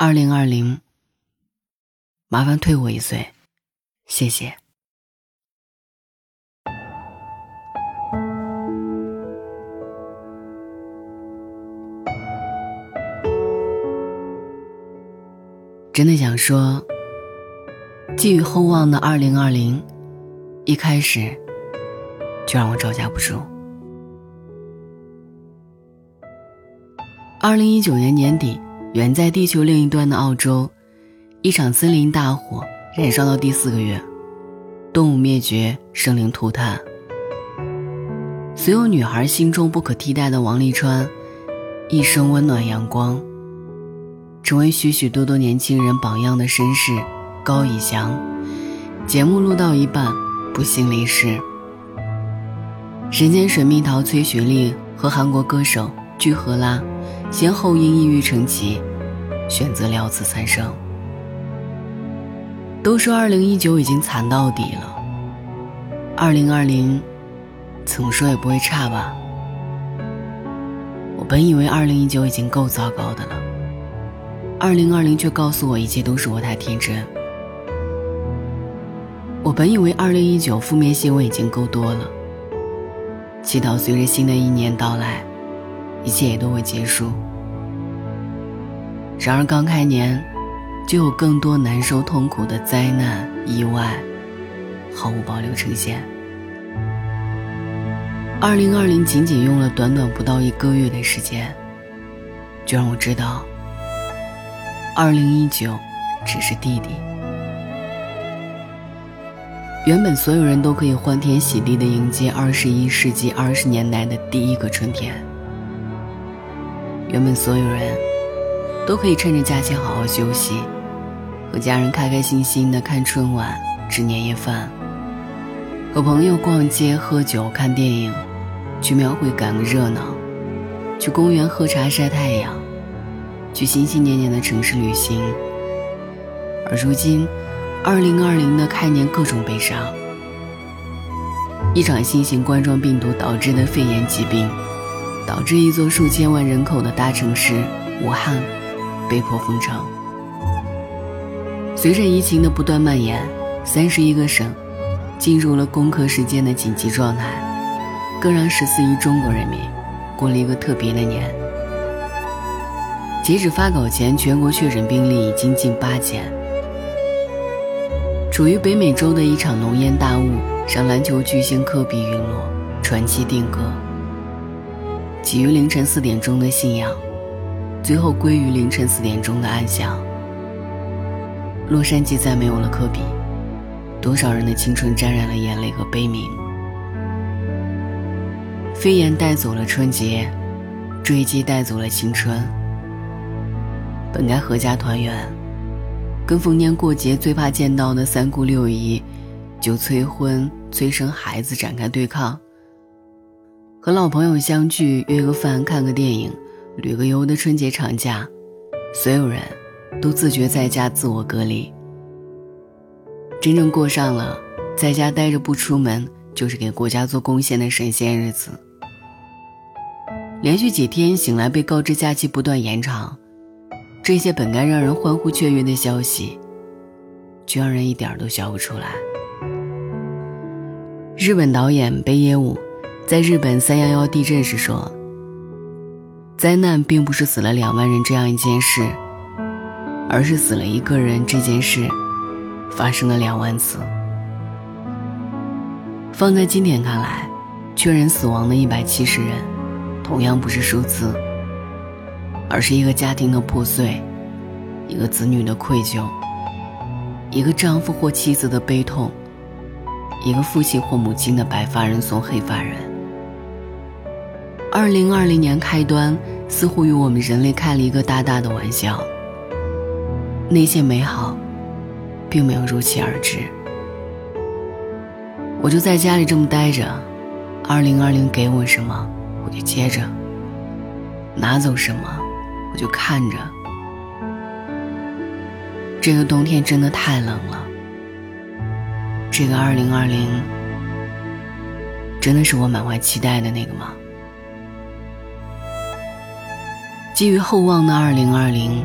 二零二零，麻烦退我一岁，谢谢。真的想说，寄予厚望的二零二零，一开始就让我招架不住。二零一九年年底。远在地球另一端的澳洲，一场森林大火燃烧到第四个月，动物灭绝，生灵涂炭。所有女孩心中不可替代的王沥川，一生温暖阳光，成为许许多多年轻人榜样的绅士高以翔，节目录到一半不幸离世。人间水蜜桃崔雪莉和韩国歌手具荷拉。先后因抑郁成疾，选择了此残生。都说二零一九已经惨到底了，二零二零怎么说也不会差吧？我本以为二零一九已经够糟糕的了，二零二零却告诉我一切都是我太天真。我本以为二零一九负面新闻已经够多了，祈祷随着新的一年到来。一切也都会结束。然而刚开年，就有更多难受痛苦的灾难意外，毫无保留呈现。二零二零仅仅用了短短不到一个月的时间，就让我知道，二零一九只是弟弟。原本所有人都可以欢天喜地的迎接二十一世纪二十年代的第一个春天。原本所有人都可以趁着假期好好休息，和家人开开心心的看春晚、吃年夜饭，和朋友逛街、喝酒、看电影，去庙会赶个热闹，去公园喝茶晒太阳，去心心念念的城市旅行。而如今，二零二零的开年各种悲伤，一场新型冠状病毒导致的肺炎疾病。导致一座数千万人口的大城市武汉被迫封城。随着疫情的不断蔓延，三十一个省进入了攻克时间的紧急状态，更让十四亿中国人民过了一个特别的年。截止发稿前，全国确诊病例已经近八千。处于北美洲的一场浓烟大雾，让篮球巨星科比陨落，传奇定格。起于凌晨四点钟的信仰，最后归于凌晨四点钟的暗响。洛杉矶再没有了科比，多少人的青春沾染了眼泪和悲鸣。飞檐带走了春节，坠机带走了青春。本该阖家团圆，跟逢年过节最怕见到的三姑六姨，就催婚催生孩子展开对抗。和老朋友相聚，约个饭，看个电影，旅个游的春节长假，所有人都自觉在家自我隔离。真正过上了在家待着不出门就是给国家做贡献的神仙日子。连续几天醒来被告知假期不断延长，这些本该让人欢呼雀跃的消息，却让人一点都笑不出来。日本导演北野武。在日本三幺幺地震时说：“灾难并不是死了两万人这样一件事，而是死了一个人这件事发生了两万次。”放在今天看来，确认死亡的一百七十人，同样不是数字，而是一个家庭的破碎，一个子女的愧疚，一个丈夫或妻子的悲痛，一个父亲或母亲的白发人送黑发人。二零二零年开端，似乎与我们人类开了一个大大的玩笑。那些美好，并没有如期而至。我就在家里这么待着，二零二零给我什么，我就接着；拿走什么，我就看着。这个冬天真的太冷了。这个二零二零，真的是我满怀期待的那个吗？寄予厚望的二零二零，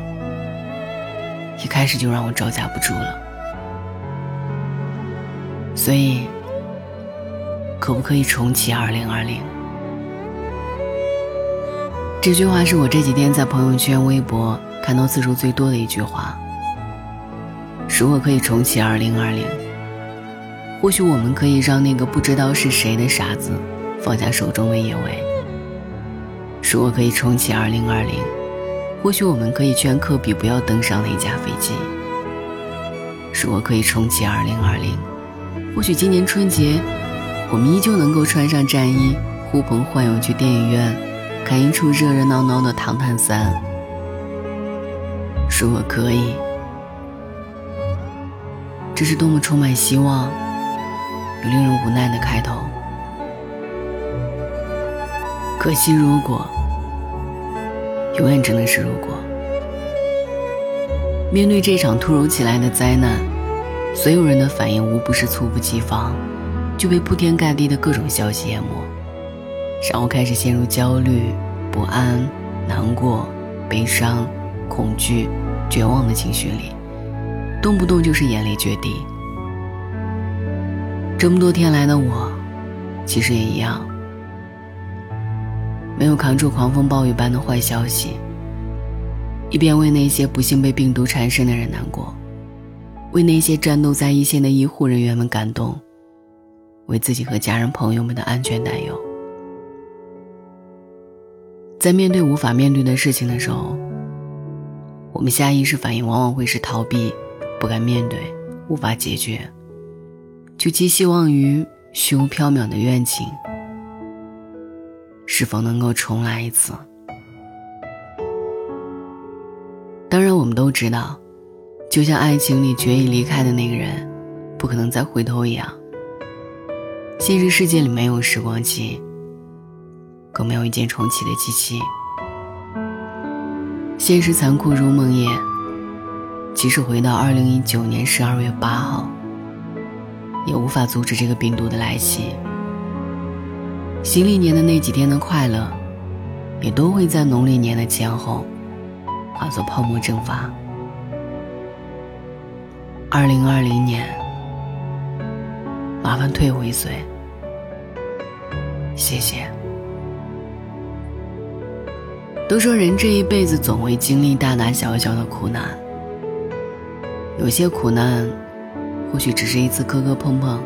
一开始就让我招架不住了。所以，可不可以重启二零二零？这句话是我这几天在朋友圈、微博看到次数最多的一句话。如果可以重启二零二零，或许我们可以让那个不知道是谁的傻子放下手中的野味。如果可以重启二零二零，或许我们可以劝科比不要登上那架飞机。如果可以重启二零二零，或许今年春节，我们依旧能够穿上战衣，呼朋唤友去电影院。看一出热热闹闹的《唐探三》，如果可以，这是多么充满希望又令人无奈的开头。可惜，如果永远只能是如果。面对这场突如其来的灾难，所有人的反应无不是猝不及防，就被铺天盖地的各种消息淹没。让我开始陷入焦虑、不安、难过、悲伤、恐惧、绝望的情绪里，动不动就是眼泪决堤。这么多天来的我，其实也一样，没有扛住狂风暴雨般的坏消息，一边为那些不幸被病毒缠身的人难过，为那些战斗在一线的医护人员们感动，为自己和家人朋友们的安全担忧。在面对无法面对的事情的时候，我们下意识反应往往会是逃避、不敢面对、无法解决，就寄希望于虚无缥缈的愿景是否能够重来一次。当然，我们都知道，就像爱情里决意离开的那个人不可能再回头一样，现实世界里没有时光机。更没有一键重启的机器。现实残酷如梦魇，即使回到二零一九年十二月八号，也无法阻止这个病毒的来袭。新历年的那几天的快乐，也都会在农历年的前后，化作泡沫蒸发。二零二零年，麻烦退回岁，谢谢。都说人这一辈子总会经历大大小小的苦难，有些苦难或许只是一次磕磕碰碰，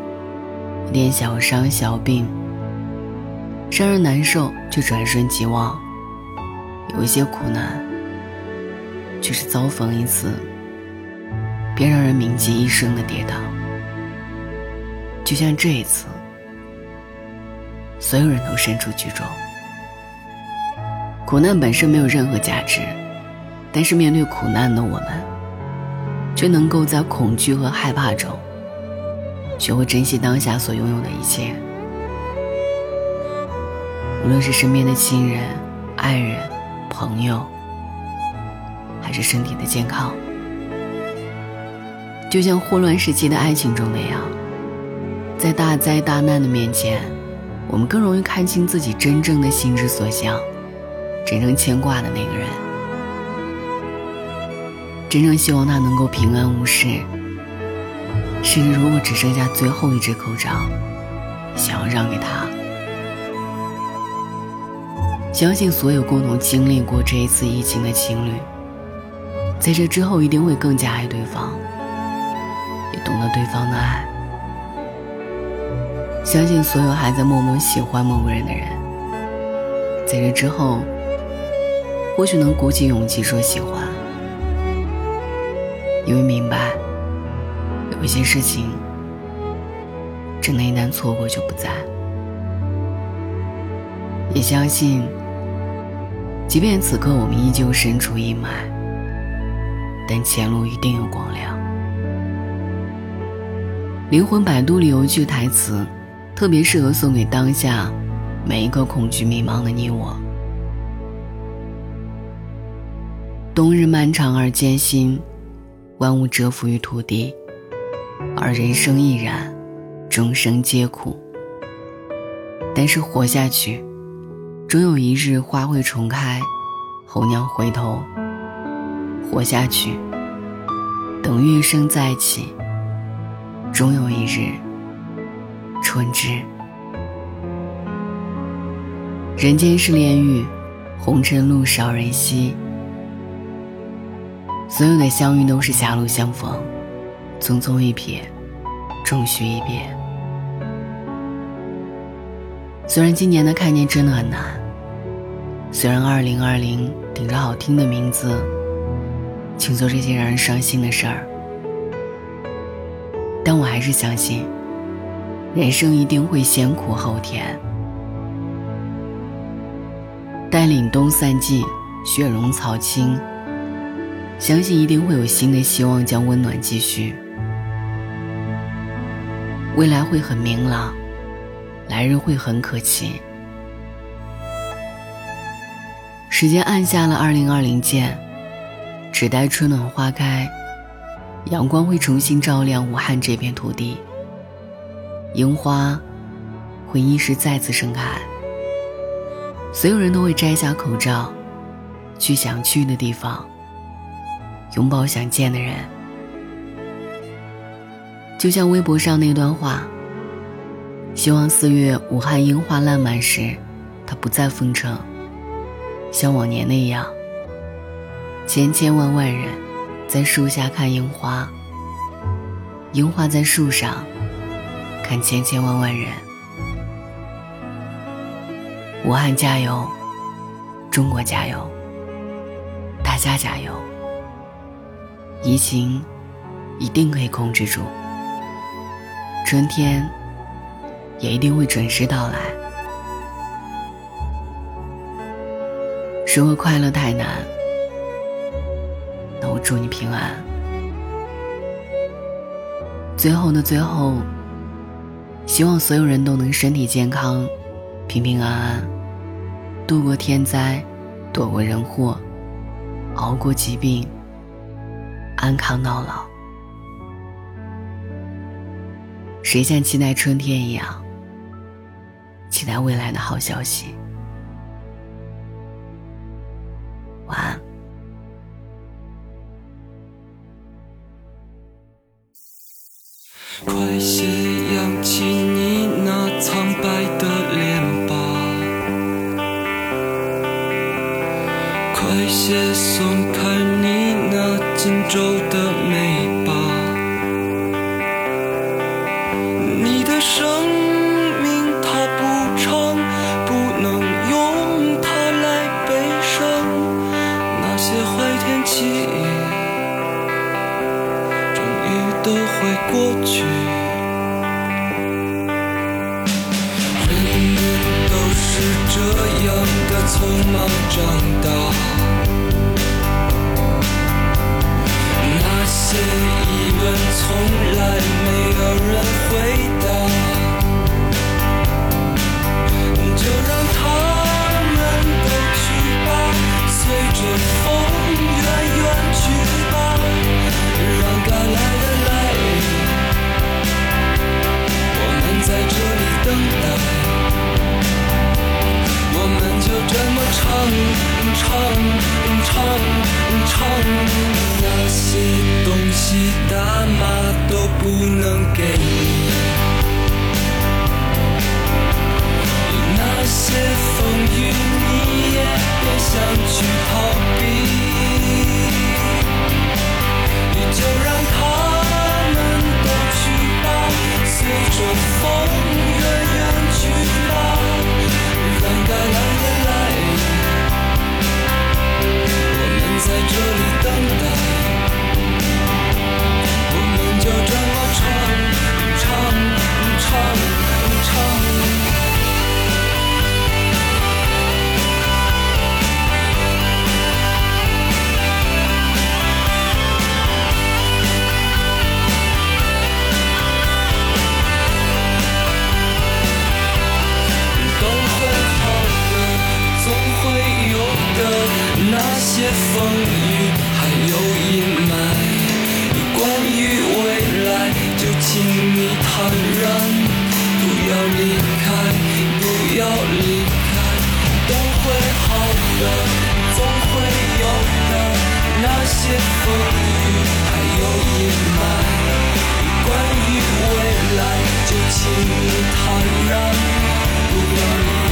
一点小伤小病，让人难受却转瞬即忘；有一些苦难却是遭逢一次，便让人铭记一生的跌宕。就像这一次，所有人都身处其中。苦难本身没有任何价值，但是面对苦难的我们，却能够在恐惧和害怕中，学会珍惜当下所拥有的一切。无论是身边的亲人、爱人、朋友，还是身体的健康，就像霍乱时期的爱情中那样，在大灾大难的面前，我们更容易看清自己真正的心之所向。真正牵挂的那个人，真正希望他能够平安无事。甚至如果只剩下最后一只口罩，想要让给他。相信所有共同经历过这一次疫情的情侣，在这之后一定会更加爱对方，也懂得对方的爱。相信所有还在默默喜欢某个人的人，在这之后。或许能鼓起勇气说喜欢，因为明白有一些事情，真的，一旦错过就不在。也相信，即便此刻我们依旧身处阴霾，但前路一定有光亮。灵魂摆渡里有句台词，特别适合送给当下每一个恐惧迷茫的你我。冬日漫长而艰辛，万物蛰伏于土地，而人生亦然，终生皆苦。但是活下去，终有一日花会重开，候鸟回头。活下去，等月生再起，终有一日春至。人间是炼狱，红尘路少人稀。所有的相遇都是狭路相逢，匆匆一瞥，终须一别。虽然今年的开年真的很难，虽然二零二零顶着好听的名字，请做这些让人伤心的事儿，但我还是相信，人生一定会先苦后甜。待凛冬散尽，雪融草青。相信一定会有新的希望将温暖继续，未来会很明朗，来日会很可期。时间按下了二零二零键，只待春暖花开，阳光会重新照亮武汉这片土地，樱花会一时再次盛开。所有人都会摘下口罩，去想去的地方，拥抱想见的人。就像微博上那段话：希望四月武汉樱花烂漫时，它不再封城，像往年那样，千千万万人在树下看樱花，樱花在树上看千千万万人。武汉加油，中国加油，大家加油！疫情一定可以控制住，春天也一定会准时到来。如果快乐太难，那我祝你平安。最后的最后，希望所有人都能身体健康，平平安安。度过天灾，躲过人祸，熬过疾病，安康到老。谁像期待春天一样，期待未来的好消息？晚安。快些扬起你那苍白的脸吧。快些松开你那紧皱的过去。人们都是这样的匆忙长大。那些疑问从来没有人回答。你坦然不愿